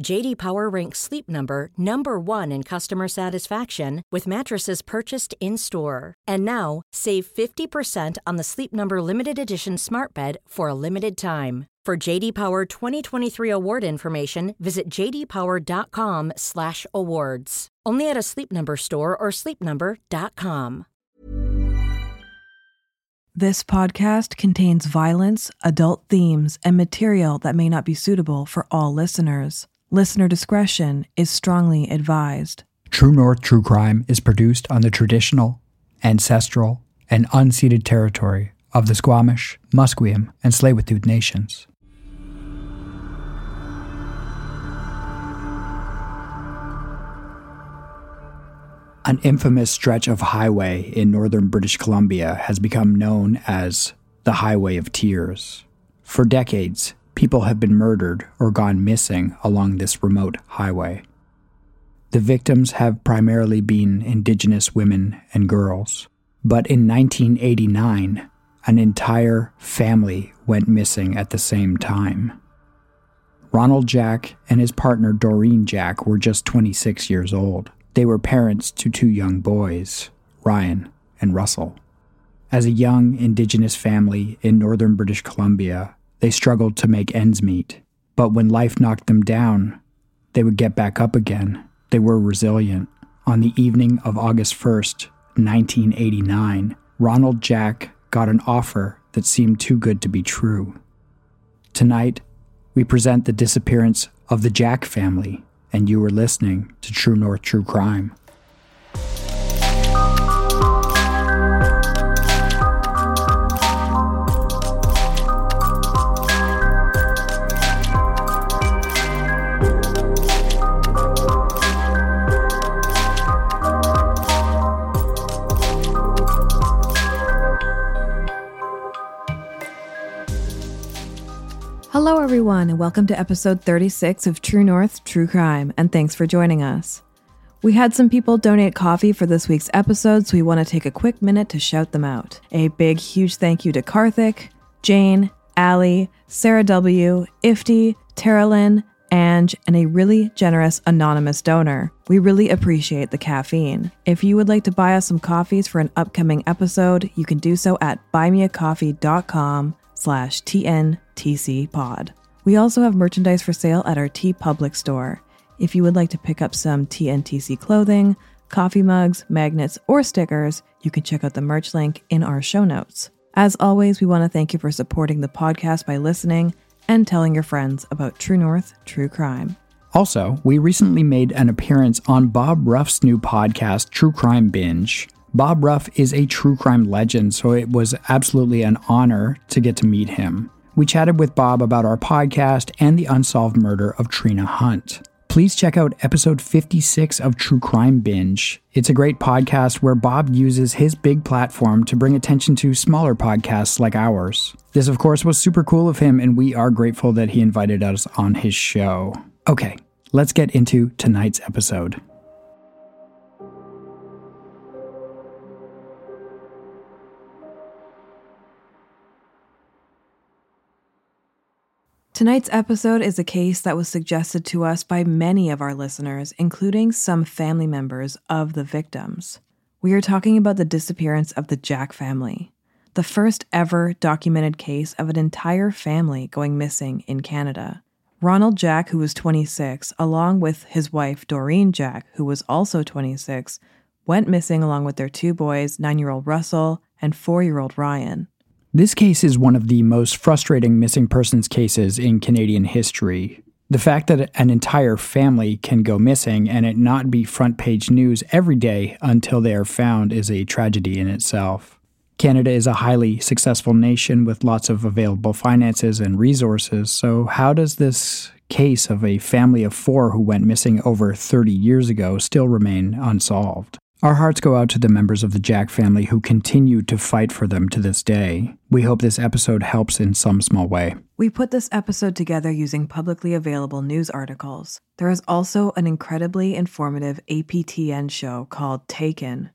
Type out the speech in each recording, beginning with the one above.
JD Power ranks Sleep Number number 1 in customer satisfaction with mattresses purchased in-store. And now, save 50% on the Sleep Number limited edition Smart Bed for a limited time. For JD Power 2023 award information, visit jdpower.com/awards. Only at a Sleep Number store or sleepnumber.com. This podcast contains violence, adult themes, and material that may not be suitable for all listeners. Listener discretion is strongly advised. True North True Crime is produced on the traditional, ancestral, and unceded territory of the Squamish, Musqueam, and Tsleil-Waututh nations. An infamous stretch of highway in northern British Columbia has become known as the Highway of Tears. For decades, people have been murdered or gone missing along this remote highway. The victims have primarily been Indigenous women and girls. But in 1989, an entire family went missing at the same time. Ronald Jack and his partner Doreen Jack were just 26 years old. They were parents to two young boys, Ryan and Russell. As a young Indigenous family in northern British Columbia, they struggled to make ends meet. But when life knocked them down, they would get back up again. They were resilient. On the evening of August 1st, 1989, Ronald Jack got an offer that seemed too good to be true. Tonight, we present the disappearance of the Jack family and you are listening to True North True Crime. Everyone, and welcome to episode 36 of True North True Crime, and thanks for joining us. We had some people donate coffee for this week's episode, so we want to take a quick minute to shout them out. A big, huge thank you to Karthik, Jane, Allie, Sarah W., Ifty, Tara Lynn, Ange, and a really generous anonymous donor. We really appreciate the caffeine. If you would like to buy us some coffees for an upcoming episode, you can do so at buymeacoffee.com slash TNTC pod. We also have merchandise for sale at our TeePublic store. If you would like to pick up some TNTC clothing, coffee mugs, magnets, or stickers, you can check out the merch link in our show notes. As always, we want to thank you for supporting the podcast by listening and telling your friends about True North True Crime. Also, we recently made an appearance on Bob Ruff's new podcast, True Crime Binge. Bob Ruff is a true crime legend, so it was absolutely an honor to get to meet him. We chatted with Bob about our podcast and the unsolved murder of Trina Hunt. Please check out episode 56 of True Crime Binge. It's a great podcast where Bob uses his big platform to bring attention to smaller podcasts like ours. This, of course, was super cool of him, and we are grateful that he invited us on his show. Okay, let's get into tonight's episode. Tonight's episode is a case that was suggested to us by many of our listeners, including some family members of the victims. We are talking about the disappearance of the Jack family, the first ever documented case of an entire family going missing in Canada. Ronald Jack, who was 26, along with his wife Doreen Jack, who was also 26, went missing along with their two boys, nine year old Russell and four year old Ryan. This case is one of the most frustrating missing persons cases in Canadian history. The fact that an entire family can go missing and it not be front page news every day until they are found is a tragedy in itself. Canada is a highly successful nation with lots of available finances and resources, so how does this case of a family of four who went missing over 30 years ago still remain unsolved? Our hearts go out to the members of the Jack family who continue to fight for them to this day. We hope this episode helps in some small way. We put this episode together using publicly available news articles. There is also an incredibly informative APTN show called Taken.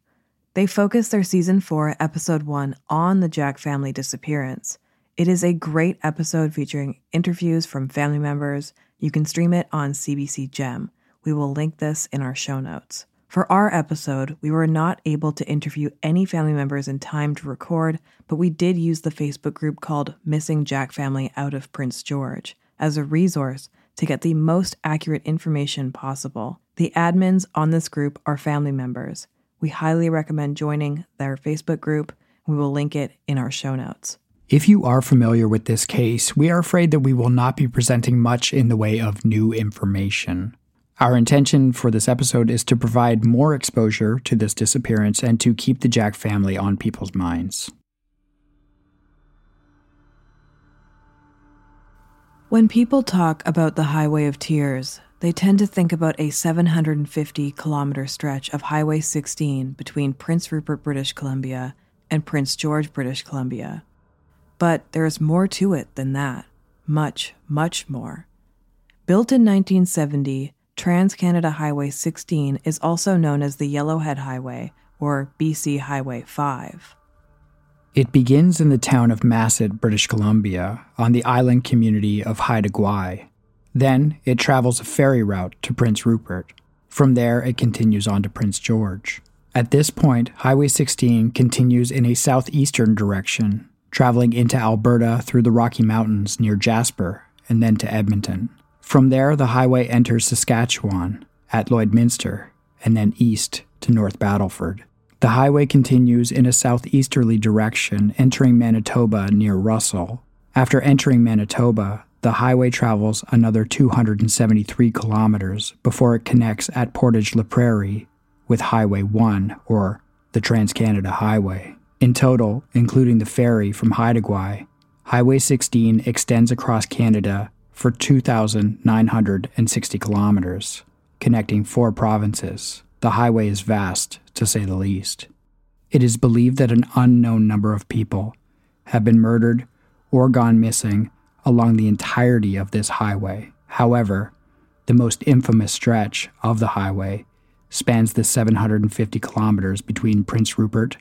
They focus their season 4, episode 1 on the Jack family disappearance. It is a great episode featuring interviews from family members. You can stream it on CBC Gem. We will link this in our show notes. For our episode, we were not able to interview any family members in time to record, but we did use the Facebook group called Missing Jack Family Out of Prince George as a resource to get the most accurate information possible. The admins on this group are family members. We highly recommend joining their Facebook group. We will link it in our show notes. If you are familiar with this case, we are afraid that we will not be presenting much in the way of new information. Our intention for this episode is to provide more exposure to this disappearance and to keep the Jack family on people's minds. When people talk about the Highway of Tears, they tend to think about a 750 kilometer stretch of Highway 16 between Prince Rupert, British Columbia, and Prince George, British Columbia. But there is more to it than that. Much, much more. Built in 1970, Trans Canada Highway 16 is also known as the Yellowhead Highway or BC Highway 5. It begins in the town of Masset, British Columbia, on the island community of Haida Gwaii. Then it travels a ferry route to Prince Rupert. From there, it continues on to Prince George. At this point, Highway 16 continues in a southeastern direction, traveling into Alberta through the Rocky Mountains near Jasper and then to Edmonton. From there, the highway enters Saskatchewan at Lloydminster and then east to North Battleford. The highway continues in a southeasterly direction, entering Manitoba near Russell. After entering Manitoba, the highway travels another 273 kilometers before it connects at Portage la Prairie with Highway 1, or the Trans Canada Highway. In total, including the ferry from Haida Gwaii, Highway 16 extends across Canada for 2,960 kilometers, connecting four provinces. The highway is vast, to say the least. It is believed that an unknown number of people have been murdered or gone missing along the entirety of this highway. However, the most infamous stretch of the highway spans the 750 kilometers between Prince Rupert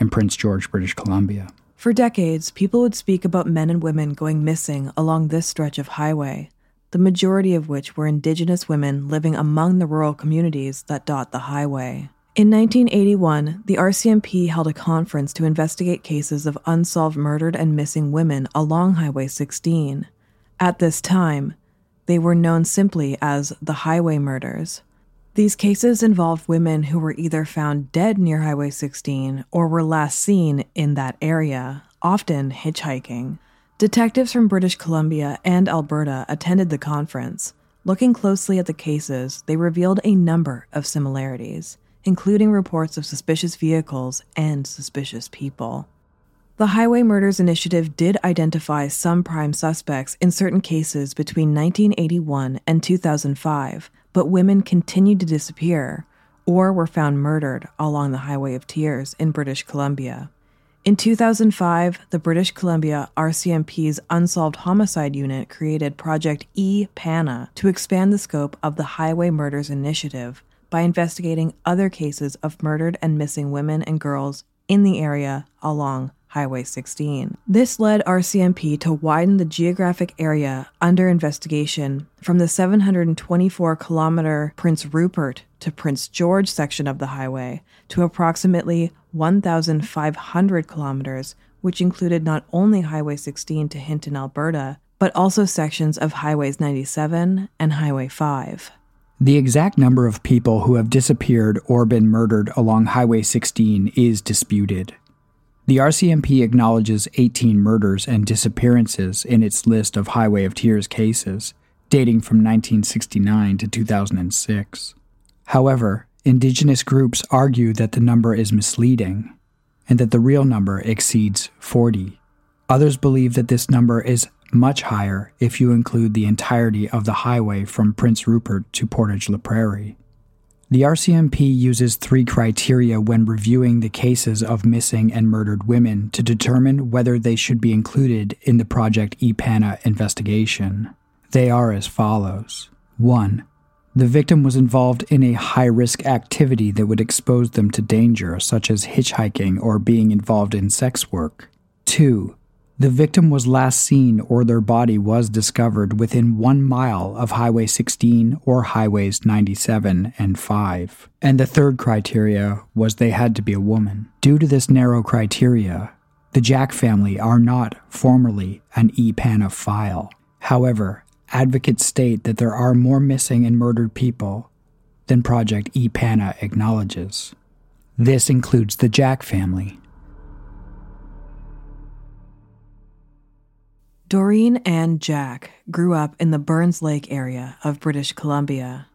and Prince George, British Columbia. For decades, people would speak about men and women going missing along this stretch of highway, the majority of which were Indigenous women living among the rural communities that dot the highway. In 1981, the RCMP held a conference to investigate cases of unsolved murdered and missing women along Highway 16. At this time, they were known simply as the Highway Murders. These cases involved women who were either found dead near Highway 16 or were last seen in that area, often hitchhiking. Detectives from British Columbia and Alberta attended the conference. Looking closely at the cases, they revealed a number of similarities, including reports of suspicious vehicles and suspicious people. The Highway Murders Initiative did identify some prime suspects in certain cases between 1981 and 2005, but women continued to disappear or were found murdered along the Highway of Tears in British Columbia. In 2005, the British Columbia RCMP's Unsolved Homicide Unit created Project E PANA to expand the scope of the Highway Murders Initiative by investigating other cases of murdered and missing women and girls in the area along Highway 16. This led RCMP to widen the geographic area under investigation from the 724 kilometer Prince Rupert to Prince George section of the highway to approximately 1,500 kilometers, which included not only Highway 16 to Hinton, Alberta, but also sections of Highways 97 and Highway 5. The exact number of people who have disappeared or been murdered along Highway 16 is disputed. The RCMP acknowledges 18 murders and disappearances in its list of Highway of Tears cases, dating from 1969 to 2006. However, indigenous groups argue that the number is misleading and that the real number exceeds 40. Others believe that this number is much higher if you include the entirety of the highway from Prince Rupert to Portage la Prairie. The RCMP uses three criteria when reviewing the cases of missing and murdered women to determine whether they should be included in the Project EPANA investigation. They are as follows 1. The victim was involved in a high risk activity that would expose them to danger, such as hitchhiking or being involved in sex work. 2. The victim was last seen or their body was discovered within one mile of Highway 16 or Highways 97 and 5. And the third criteria was they had to be a woman. Due to this narrow criteria, the Jack family are not formally an EPANA file. However, advocates state that there are more missing and murdered people than Project EPANA acknowledges. This includes the Jack family. Doreen Ann Jack grew up in the Burns Lake area of British Columbia.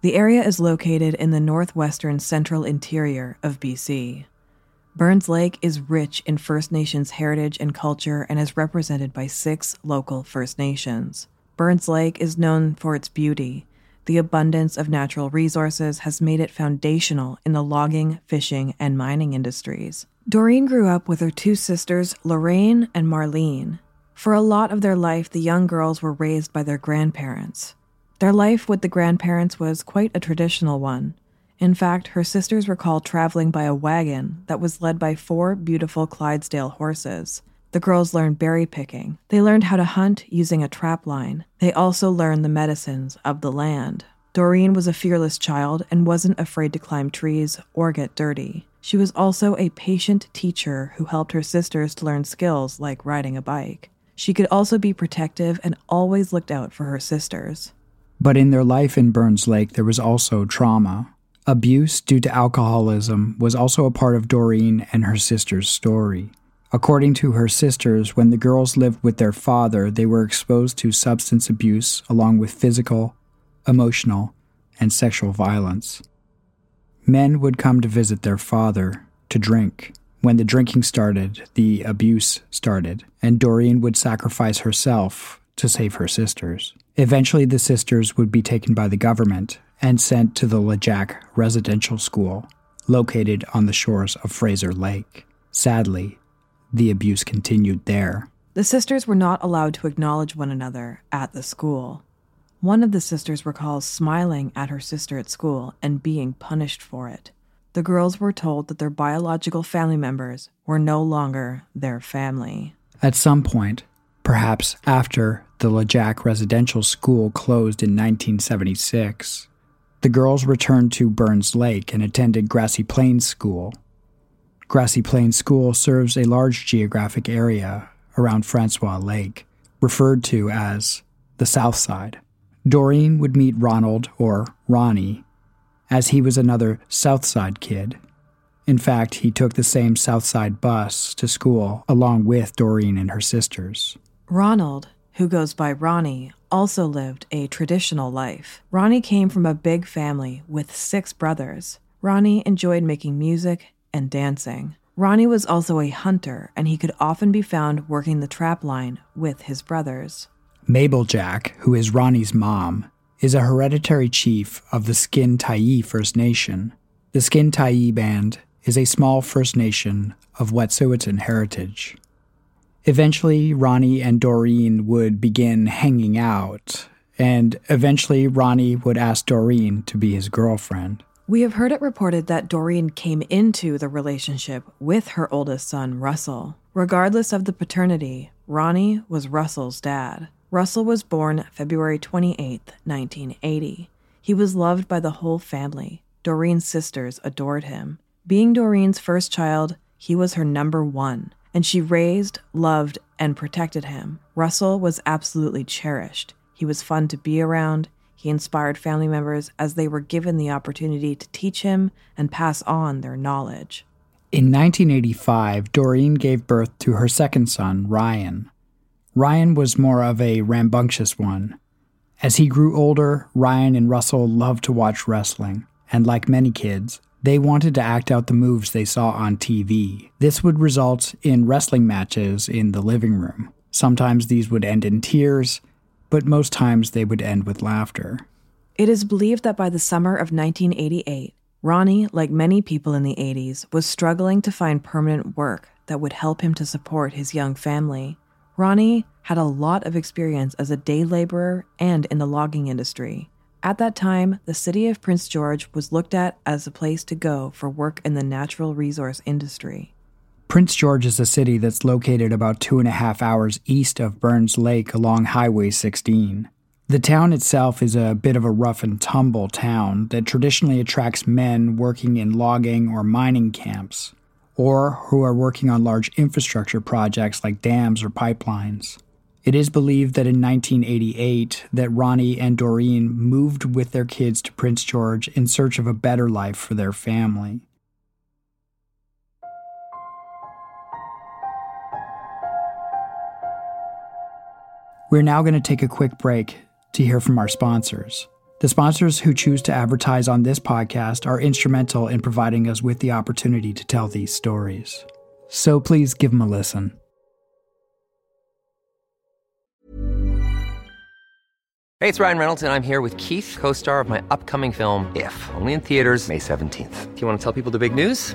The area is located in the northwestern central interior of BC. Burns Lake is rich in First Nations heritage and culture and is represented by six local First Nations. Burns Lake is known for its beauty. The abundance of natural resources has made it foundational in the logging, fishing, and mining industries. Doreen grew up with her two sisters, Lorraine and Marlene. For a lot of their life, the young girls were raised by their grandparents. Their life with the grandparents was quite a traditional one. In fact, her sisters recall traveling by a wagon that was led by four beautiful Clydesdale horses. The girls learned berry picking. They learned how to hunt using a trap line. They also learned the medicines of the land. Doreen was a fearless child and wasn't afraid to climb trees or get dirty. She was also a patient teacher who helped her sisters to learn skills like riding a bike. She could also be protective and always looked out for her sisters. But in their life in Burns Lake, there was also trauma. Abuse due to alcoholism was also a part of Doreen and her sister's story. According to her sisters, when the girls lived with their father, they were exposed to substance abuse along with physical, emotional, and sexual violence. Men would come to visit their father to drink. When the drinking started, the abuse started, and Doreen would sacrifice herself to save her sisters. Eventually, the sisters would be taken by the government and sent to the LeJac Residential School, located on the shores of Fraser Lake. Sadly, the abuse continued there. The sisters were not allowed to acknowledge one another at the school. One of the sisters recalls smiling at her sister at school and being punished for it the girls were told that their biological family members were no longer their family. At some point, perhaps after the LeJac Residential School closed in 1976, the girls returned to Burns Lake and attended Grassy Plains School. Grassy Plains School serves a large geographic area around Francois Lake, referred to as the South Side. Doreen would meet Ronald, or Ronnie, as he was another Southside kid. In fact, he took the same Southside bus to school along with Doreen and her sisters. Ronald, who goes by Ronnie, also lived a traditional life. Ronnie came from a big family with six brothers. Ronnie enjoyed making music and dancing. Ronnie was also a hunter, and he could often be found working the trap line with his brothers. Mabel Jack, who is Ronnie's mom, is a hereditary chief of the Skin Tyee First Nation. The Skin Tyee Band is a small First Nation of Wet'suwet'en heritage. Eventually, Ronnie and Doreen would begin hanging out, and eventually, Ronnie would ask Doreen to be his girlfriend. We have heard it reported that Doreen came into the relationship with her oldest son, Russell. Regardless of the paternity, Ronnie was Russell's dad. Russell was born February 28, 1980. He was loved by the whole family. Doreen's sisters adored him. Being Doreen's first child, he was her number one, and she raised, loved, and protected him. Russell was absolutely cherished. He was fun to be around. He inspired family members as they were given the opportunity to teach him and pass on their knowledge. In 1985, Doreen gave birth to her second son, Ryan. Ryan was more of a rambunctious one. As he grew older, Ryan and Russell loved to watch wrestling, and like many kids, they wanted to act out the moves they saw on TV. This would result in wrestling matches in the living room. Sometimes these would end in tears, but most times they would end with laughter. It is believed that by the summer of 1988, Ronnie, like many people in the 80s, was struggling to find permanent work that would help him to support his young family. Ronnie had a lot of experience as a day laborer and in the logging industry. At that time, the city of Prince George was looked at as a place to go for work in the natural resource industry. Prince George is a city that's located about two and a half hours east of Burns Lake along Highway 16. The town itself is a bit of a rough and tumble town that traditionally attracts men working in logging or mining camps, or who are working on large infrastructure projects like dams or pipelines. It is believed that in 1988 that Ronnie and Doreen moved with their kids to Prince George in search of a better life for their family. We're now going to take a quick break to hear from our sponsors. The sponsors who choose to advertise on this podcast are instrumental in providing us with the opportunity to tell these stories. So please give them a listen. Hey, it's Ryan Reynolds, and I'm here with Keith, co star of my upcoming film, If, only in theaters, May 17th. Do you want to tell people the big news?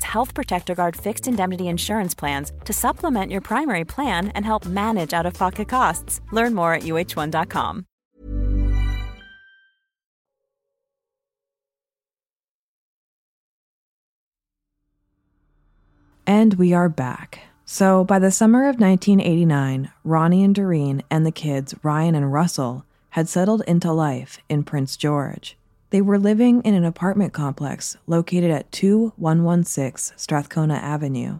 Health Protector Guard fixed indemnity insurance plans to supplement your primary plan and help manage out of pocket costs. Learn more at uh1.com. And we are back. So, by the summer of 1989, Ronnie and Doreen and the kids, Ryan and Russell, had settled into life in Prince George. They were living in an apartment complex located at 2116 Strathcona Avenue.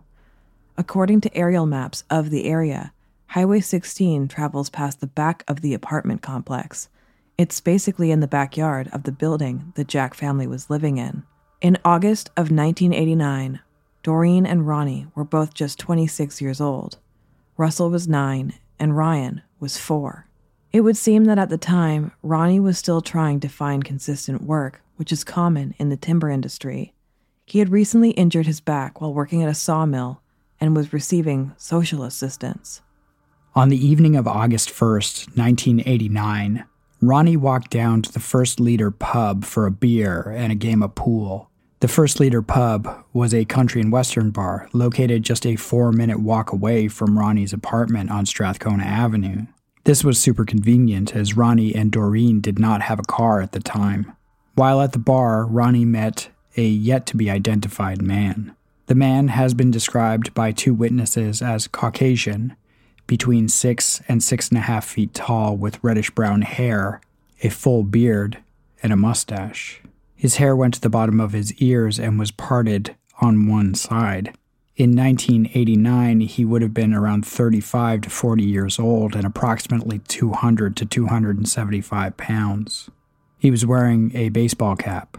According to aerial maps of the area, Highway 16 travels past the back of the apartment complex. It's basically in the backyard of the building the Jack family was living in. In August of 1989, Doreen and Ronnie were both just 26 years old. Russell was nine, and Ryan was four. It would seem that at the time, Ronnie was still trying to find consistent work, which is common in the timber industry. He had recently injured his back while working at a sawmill and was receiving social assistance. On the evening of August 1st, 1989, Ronnie walked down to the First Leader pub for a beer and a game of pool. The First Leader pub was a country and western bar located just a four minute walk away from Ronnie's apartment on Strathcona Avenue. This was super convenient as Ronnie and Doreen did not have a car at the time. While at the bar, Ronnie met a yet to be identified man. The man has been described by two witnesses as Caucasian, between six and six and a half feet tall, with reddish brown hair, a full beard, and a mustache. His hair went to the bottom of his ears and was parted on one side. In 1989, he would have been around 35 to 40 years old and approximately 200 to 275 pounds. He was wearing a baseball cap,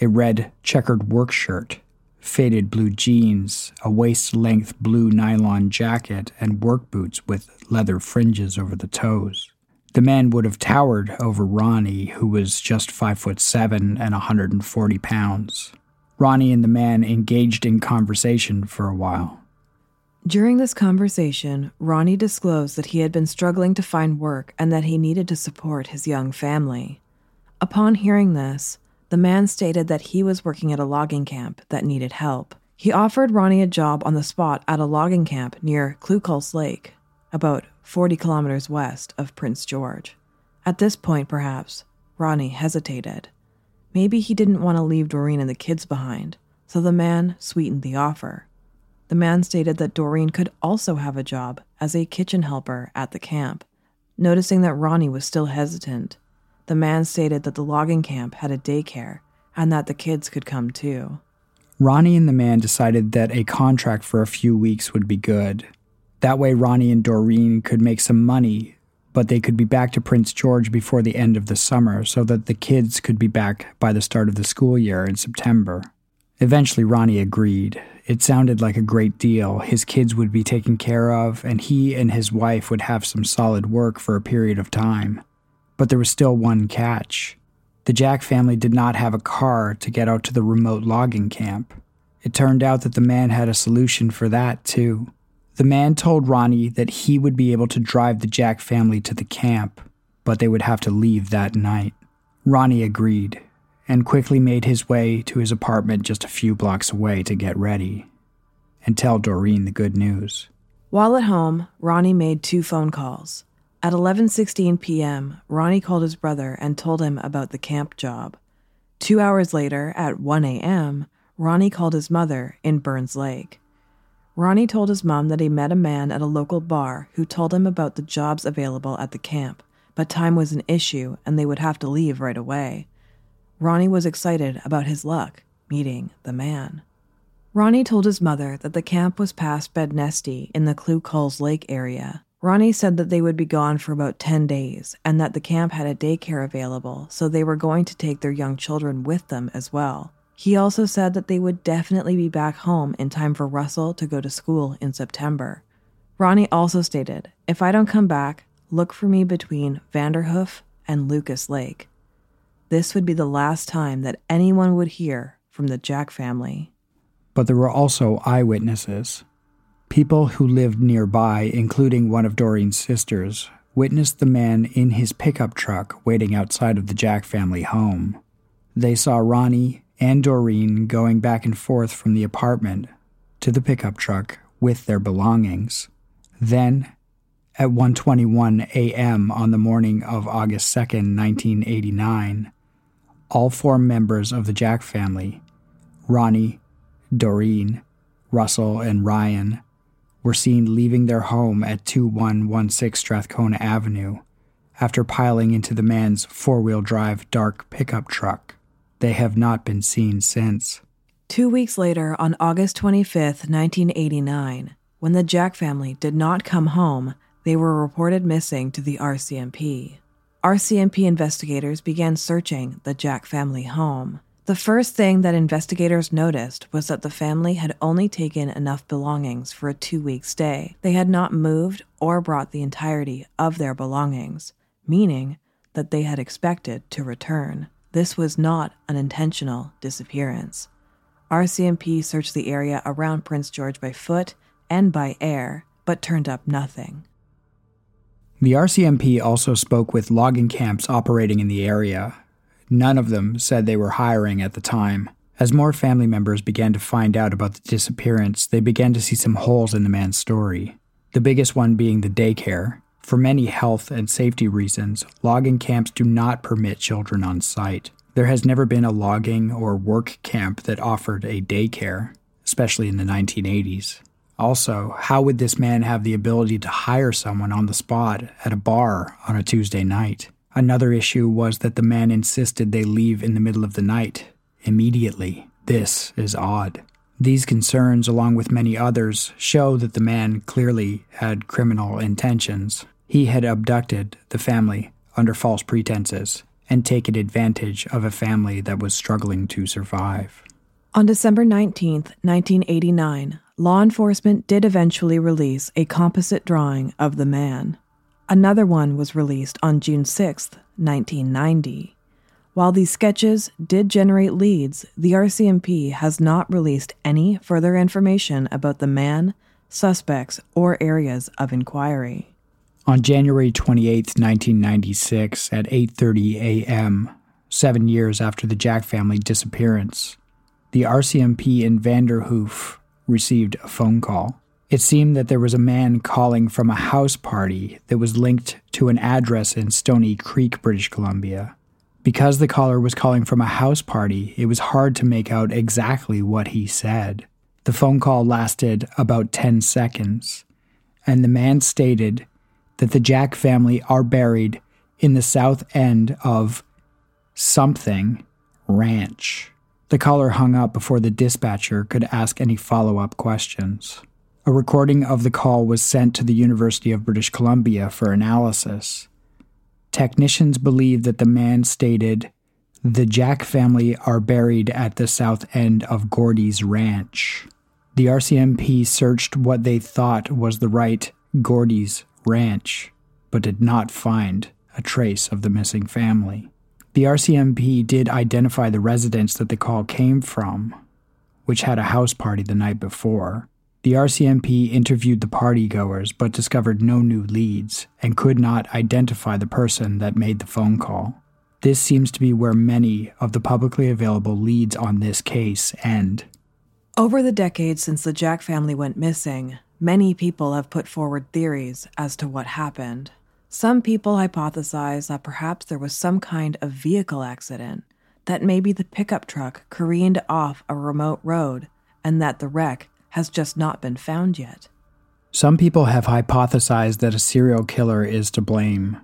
a red checkered work shirt, faded blue jeans, a waist length blue nylon jacket, and work boots with leather fringes over the toes. The man would have towered over Ronnie, who was just five foot seven and 140 pounds. Ronnie and the man engaged in conversation for a while. During this conversation, Ronnie disclosed that he had been struggling to find work and that he needed to support his young family. Upon hearing this, the man stated that he was working at a logging camp that needed help. He offered Ronnie a job on the spot at a logging camp near Cluculz Lake, about 40 kilometers west of Prince George. At this point, perhaps, Ronnie hesitated. Maybe he didn't want to leave Doreen and the kids behind, so the man sweetened the offer. The man stated that Doreen could also have a job as a kitchen helper at the camp. Noticing that Ronnie was still hesitant, the man stated that the logging camp had a daycare and that the kids could come too. Ronnie and the man decided that a contract for a few weeks would be good. That way, Ronnie and Doreen could make some money, but they could be back to Prince George before the end of the summer so that the kids could be back by the start of the school year in September. Eventually, Ronnie agreed. It sounded like a great deal. His kids would be taken care of, and he and his wife would have some solid work for a period of time. But there was still one catch. The Jack family did not have a car to get out to the remote logging camp. It turned out that the man had a solution for that, too. The man told Ronnie that he would be able to drive the Jack family to the camp, but they would have to leave that night. Ronnie agreed and quickly made his way to his apartment just a few blocks away to get ready and tell Doreen the good news. While at home, Ronnie made two phone calls. At 11:16 p.m., Ronnie called his brother and told him about the camp job. 2 hours later, at 1 a.m., Ronnie called his mother in Burns Lake. Ronnie told his mom that he met a man at a local bar who told him about the jobs available at the camp, but time was an issue and they would have to leave right away. Ronnie was excited about his luck meeting the man. Ronnie told his mother that the camp was past Bednesti in the Cluculz Lake area. Ronnie said that they would be gone for about 10 days and that the camp had a daycare available, so they were going to take their young children with them as well. He also said that they would definitely be back home in time for Russell to go to school in September. Ronnie also stated, If I don't come back, look for me between Vanderhoof and Lucas Lake. This would be the last time that anyone would hear from the Jack family. But there were also eyewitnesses. People who lived nearby, including one of Doreen's sisters, witnessed the man in his pickup truck waiting outside of the Jack family home. They saw Ronnie and Doreen going back and forth from the apartment to the pickup truck with their belongings. Then, at 1:21 a.m. on the morning of August 2nd, 1989, all four members of the Jack family, Ronnie, Doreen, Russell, and Ryan, were seen leaving their home at 2116 Strathcona Avenue after piling into the man's four wheel drive dark pickup truck. They have not been seen since. Two weeks later, on August 25th, 1989, when the Jack family did not come home, they were reported missing to the RCMP. RCMP investigators began searching the Jack family home. The first thing that investigators noticed was that the family had only taken enough belongings for a two week stay. They had not moved or brought the entirety of their belongings, meaning that they had expected to return. This was not an intentional disappearance. RCMP searched the area around Prince George by foot and by air, but turned up nothing. The RCMP also spoke with logging camps operating in the area None of them said they were hiring at the time. As more family members began to find out about the disappearance, they began to see some holes in the man's story. The biggest one being the daycare. For many health and safety reasons, logging camps do not permit children on site. There has never been a logging or work camp that offered a daycare, especially in the 1980s. Also, how would this man have the ability to hire someone on the spot at a bar on a Tuesday night? Another issue was that the man insisted they leave in the middle of the night, immediately. This is odd. These concerns, along with many others, show that the man clearly had criminal intentions. He had abducted the family under false pretenses and taken advantage of a family that was struggling to survive. On December 19, 1989, law enforcement did eventually release a composite drawing of the man. Another one was released on June 6, 1990. While these sketches did generate leads, the RCMP has not released any further information about the man, suspects, or areas of inquiry. On January 28, 1996, at 8:30 a.m., 7 years after the Jack family disappearance, the RCMP in Vanderhoof received a phone call. It seemed that there was a man calling from a house party that was linked to an address in Stony Creek, British Columbia. Because the caller was calling from a house party, it was hard to make out exactly what he said. The phone call lasted about 10 seconds, and the man stated that the Jack family are buried in the south end of something ranch. The caller hung up before the dispatcher could ask any follow up questions. A recording of the call was sent to the University of British Columbia for analysis. Technicians believe that the man stated, The Jack family are buried at the south end of Gordy's ranch. The RCMP searched what they thought was the right Gordy's ranch, but did not find a trace of the missing family. The RCMP did identify the residence that the call came from, which had a house party the night before. The RCMP interviewed the partygoers but discovered no new leads and could not identify the person that made the phone call. This seems to be where many of the publicly available leads on this case end. Over the decades since the Jack family went missing, many people have put forward theories as to what happened. Some people hypothesize that perhaps there was some kind of vehicle accident, that maybe the pickup truck careened off a remote road, and that the wreck has just not been found yet. Some people have hypothesized that a serial killer is to blame.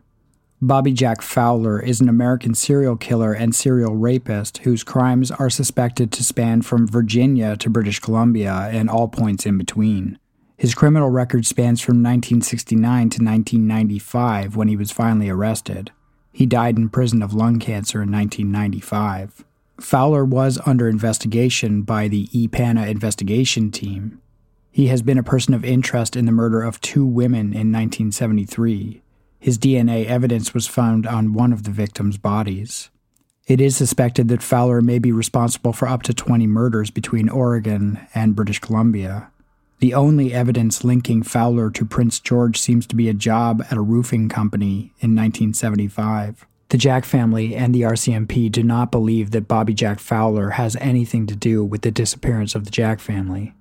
Bobby Jack Fowler is an American serial killer and serial rapist whose crimes are suspected to span from Virginia to British Columbia and all points in between. His criminal record spans from 1969 to 1995 when he was finally arrested. He died in prison of lung cancer in 1995. Fowler was under investigation by the EPANA investigation team. He has been a person of interest in the murder of two women in 1973. His DNA evidence was found on one of the victims' bodies. It is suspected that Fowler may be responsible for up to 20 murders between Oregon and British Columbia. The only evidence linking Fowler to Prince George seems to be a job at a roofing company in 1975. The Jack family and the RCMP do not believe that Bobby Jack Fowler has anything to do with the disappearance of the Jack family.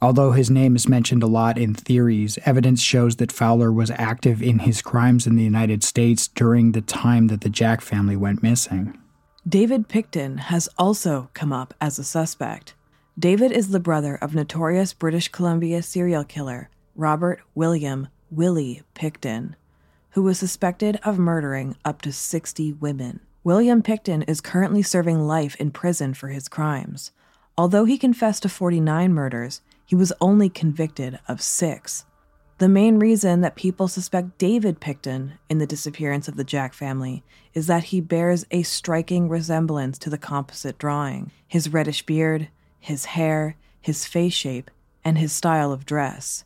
Although his name is mentioned a lot in theories, evidence shows that Fowler was active in his crimes in the United States during the time that the Jack family went missing. David Pickton has also come up as a suspect. David is the brother of notorious British Columbia serial killer Robert William Willie Pickton, who was suspected of murdering up to 60 women. William Pickton is currently serving life in prison for his crimes. Although he confessed to 49 murders, he was only convicted of six. The main reason that people suspect David Pickton in the disappearance of the Jack family is that he bears a striking resemblance to the composite drawing. His reddish beard, his hair, his face shape, and his style of dress.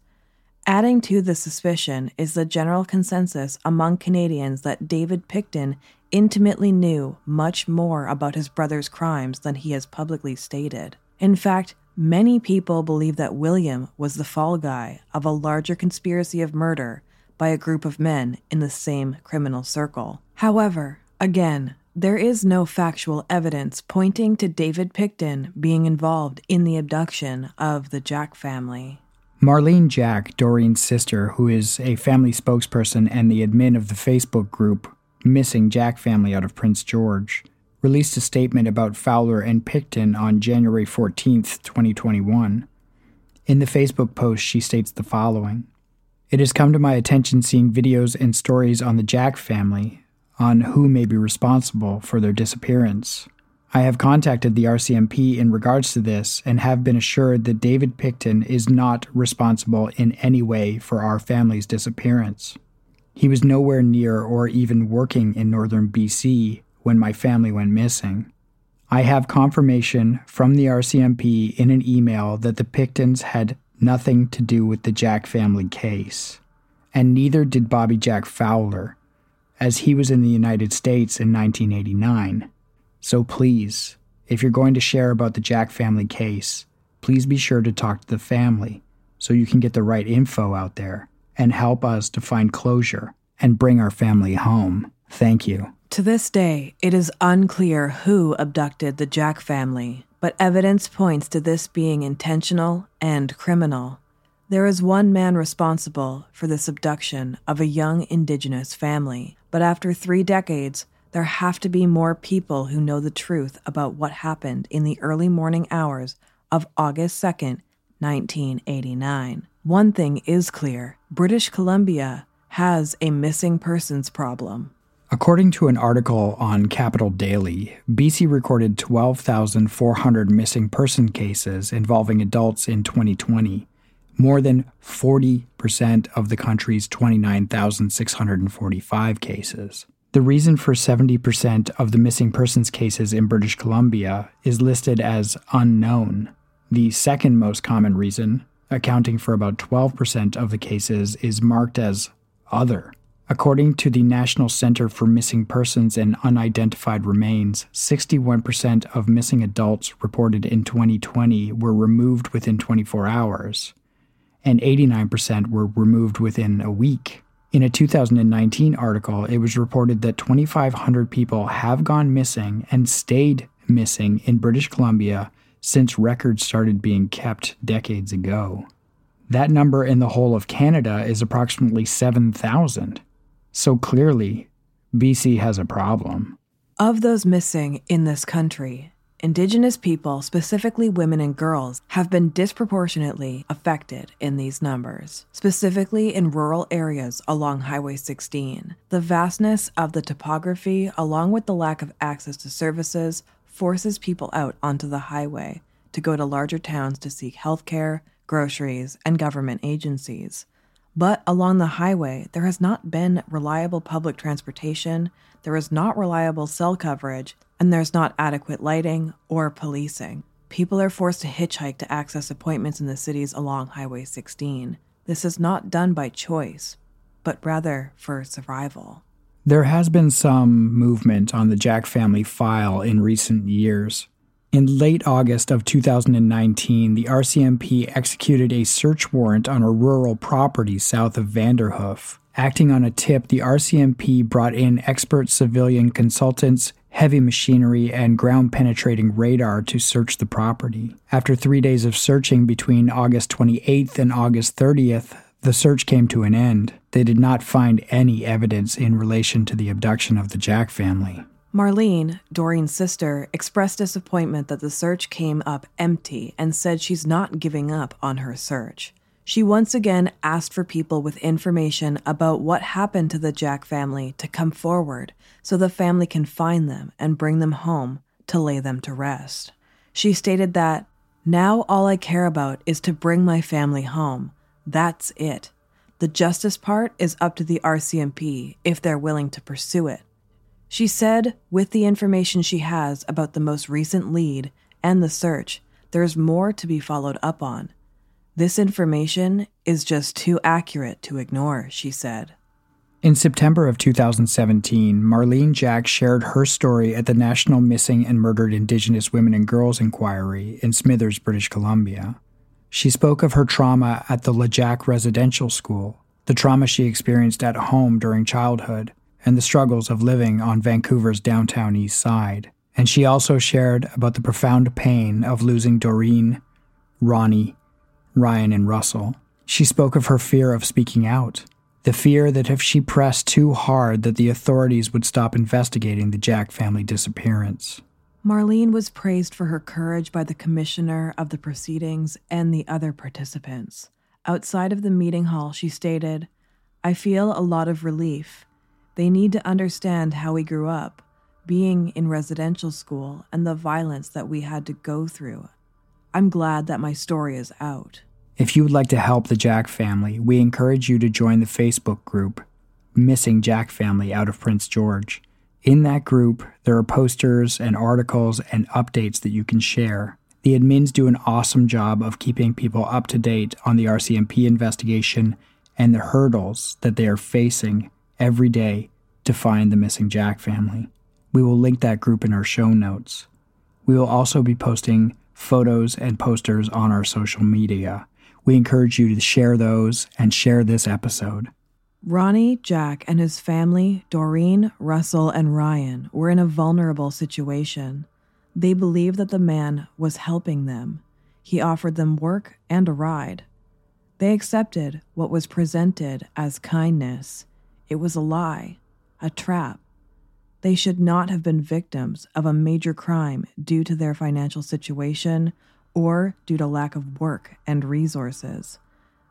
Adding to the suspicion is the general consensus among Canadians that David Pickton intimately knew much more about his brother's crimes than he has publicly stated. In fact, many people believe that William was the fall guy of a larger conspiracy of murder by a group of men in the same criminal circle. However, again, there is no factual evidence pointing to David Pickton being involved in the abduction of the Jack family. Marlene Jack, Doreen's sister, who is a family spokesperson and the admin of the Facebook group Missing Jack Family out of Prince George, released a statement about Fowler and Pickton on January 14, 2021. In the Facebook post, she states the following It has come to my attention seeing videos and stories on the Jack family on who may be responsible for their disappearance. I have contacted the RCMP in regards to this and have been assured that David Pickton is not responsible in any way for our family's disappearance. He was nowhere near or even working in northern BC when my family went missing. I have confirmation from the RCMP in an email that the Picktons had nothing to do with the Jack family case, and neither did Bobby Jack Fowler, as he was in the United States in 1989. So please, if you're going to share about the Jack family case, please be sure to talk to the family so you can get the right info out there and help us to find closure and bring our family home. Thank you. To this day, it is unclear who abducted the Jack family, but evidence points to this being intentional and criminal. There is one man responsible for this abduction of a young indigenous family, but after three decades, there have to be more people who know the truth about what happened in the early morning hours of August 2nd, 1989. One thing is clear British Columbia has a missing persons problem. According to an article on Capital Daily, BC recorded 12,400 missing person cases involving adults in 2020, more than 40% of the country's 29,645 cases. The reason for 70% of the missing persons cases in British Columbia is listed as unknown. The second most common reason, accounting for about 12% of the cases, is marked as other. According to the National Center for Missing Persons and Unidentified Remains, 61% of missing adults reported in 2020 were removed within 24 hours, and 89% were removed within a week. In a 2019 article, it was reported that 2,500 people have gone missing and stayed missing in British Columbia since records started being kept decades ago. That number in the whole of Canada is approximately 7,000. So clearly, BC has a problem. Of those missing in this country, Indigenous people, specifically women and girls, have been disproportionately affected in these numbers, specifically in rural areas along Highway 16. The vastness of the topography, along with the lack of access to services, forces people out onto the highway to go to larger towns to seek healthcare, groceries, and government agencies. But along the highway, there has not been reliable public transportation, there is not reliable cell coverage, and there's not adequate lighting or policing. People are forced to hitchhike to access appointments in the cities along Highway 16. This is not done by choice, but rather for survival. There has been some movement on the Jack family file in recent years. In late August of 2019, the RCMP executed a search warrant on a rural property south of Vanderhoof. Acting on a tip, the RCMP brought in expert civilian consultants heavy machinery, and ground penetrating radar to search the property. After three days of searching between August 28th and August 30th, the search came to an end. They did not find any evidence in relation to the abduction of the Jack family. Marlene, Doreen's sister, expressed disappointment that the search came up empty and said she's not giving up on her search. She once again asked for people with information about what happened to the Jack family to come forward so the family can find them and bring them home to lay them to rest. She stated that, Now all I care about is to bring my family home. That's it. The justice part is up to the RCMP if they're willing to pursue it. She said, with the information she has about the most recent lead and the search, there's more to be followed up on. This information is just too accurate to ignore, she said. In September of 2017, Marlene Jack shared her story at the National Missing and Murdered Indigenous Women and Girls Inquiry in Smithers, British Columbia. She spoke of her trauma at the LeJac Residential School, the trauma she experienced at home during childhood, and the struggles of living on Vancouver's downtown east side. And she also shared about the profound pain of losing Doreen, Ronnie, Ryan, and Russell. She spoke of her fear of speaking out, the fear that if she pressed too hard that the authorities would stop investigating the Jack family disappearance. Marlene was praised for her courage by the commissioner of the proceedings and the other participants. Outside of the meeting hall, she stated, I feel a lot of relief. They need to understand how we grew up, being in residential school, and the violence that we had to go through. I'm glad that my story is out. If you would like to help the Jack family, we encourage you to join the Facebook group Missing Jack Family out of Prince George. In that group, there are posters and articles and updates that you can share. The admins do an awesome job of keeping people up to date on the RCMP investigation and the hurdles that they are facing every day to find the missing Jack family. We will link that group in our show notes. We will also be posting photos and posters on our social media. We encourage you to share those and share this episode. Ronnie, Jack, and his family, Doreen, Russell, and Ryan, were in a vulnerable situation. They believed that the man was helping them. He offered them work and a ride. They accepted what was presented as kindness. It was a lie, a trap. They should not have been victims of a major crime due to their financial situation or due to lack of work and resources.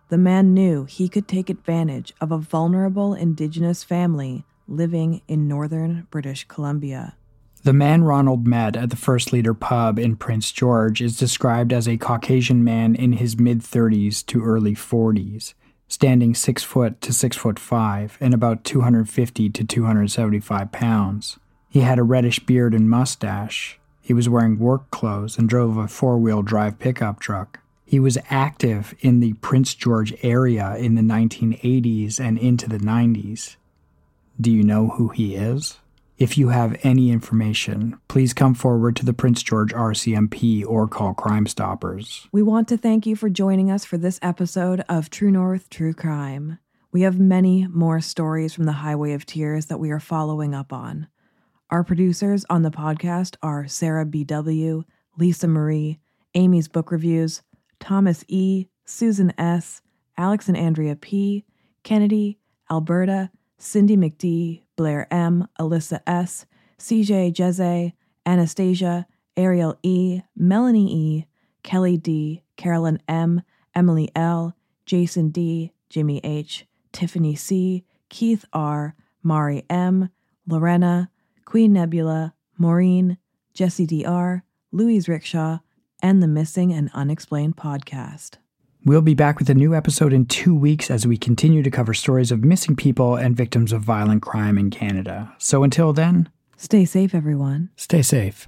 The man knew he could take advantage of a vulnerable Indigenous family living in northern British Columbia. The man Ronald met at the First Leader pub in Prince George is described as a Caucasian man in his mid 30s to early 40s, standing 6 foot to 6 foot 5 and about 250 to 275 pounds. He had a reddish beard and mustache. He was wearing work clothes and drove a four wheel drive pickup truck. He was active in the Prince George area in the 1980s and into the 90s. Do you know who he is? If you have any information, please come forward to the Prince George RCMP or call Crime Stoppers. We want to thank you for joining us for this episode of True North True Crime. We have many more stories from the Highway of Tears that we are following up on. Our producers on the podcast are Sarah B.W., Lisa Marie, Amy's Book Reviews, Thomas E., Susan S., Alex and Andrea P., Kennedy, Alberta, Cindy McD, Blair M., Alyssa S., CJ Jeze, Anastasia, Ariel E., Melanie E., Kelly D., Carolyn M., Emily L., Jason D., Jimmy H., Tiffany C., Keith R., Mari M., Lorena, Queen Nebula, Maureen, Jesse D.R., Louise Rickshaw, and the Missing and Unexplained podcast. We'll be back with a new episode in two weeks as we continue to cover stories of missing people and victims of violent crime in Canada. So until then, Stay safe, everyone. stay safe.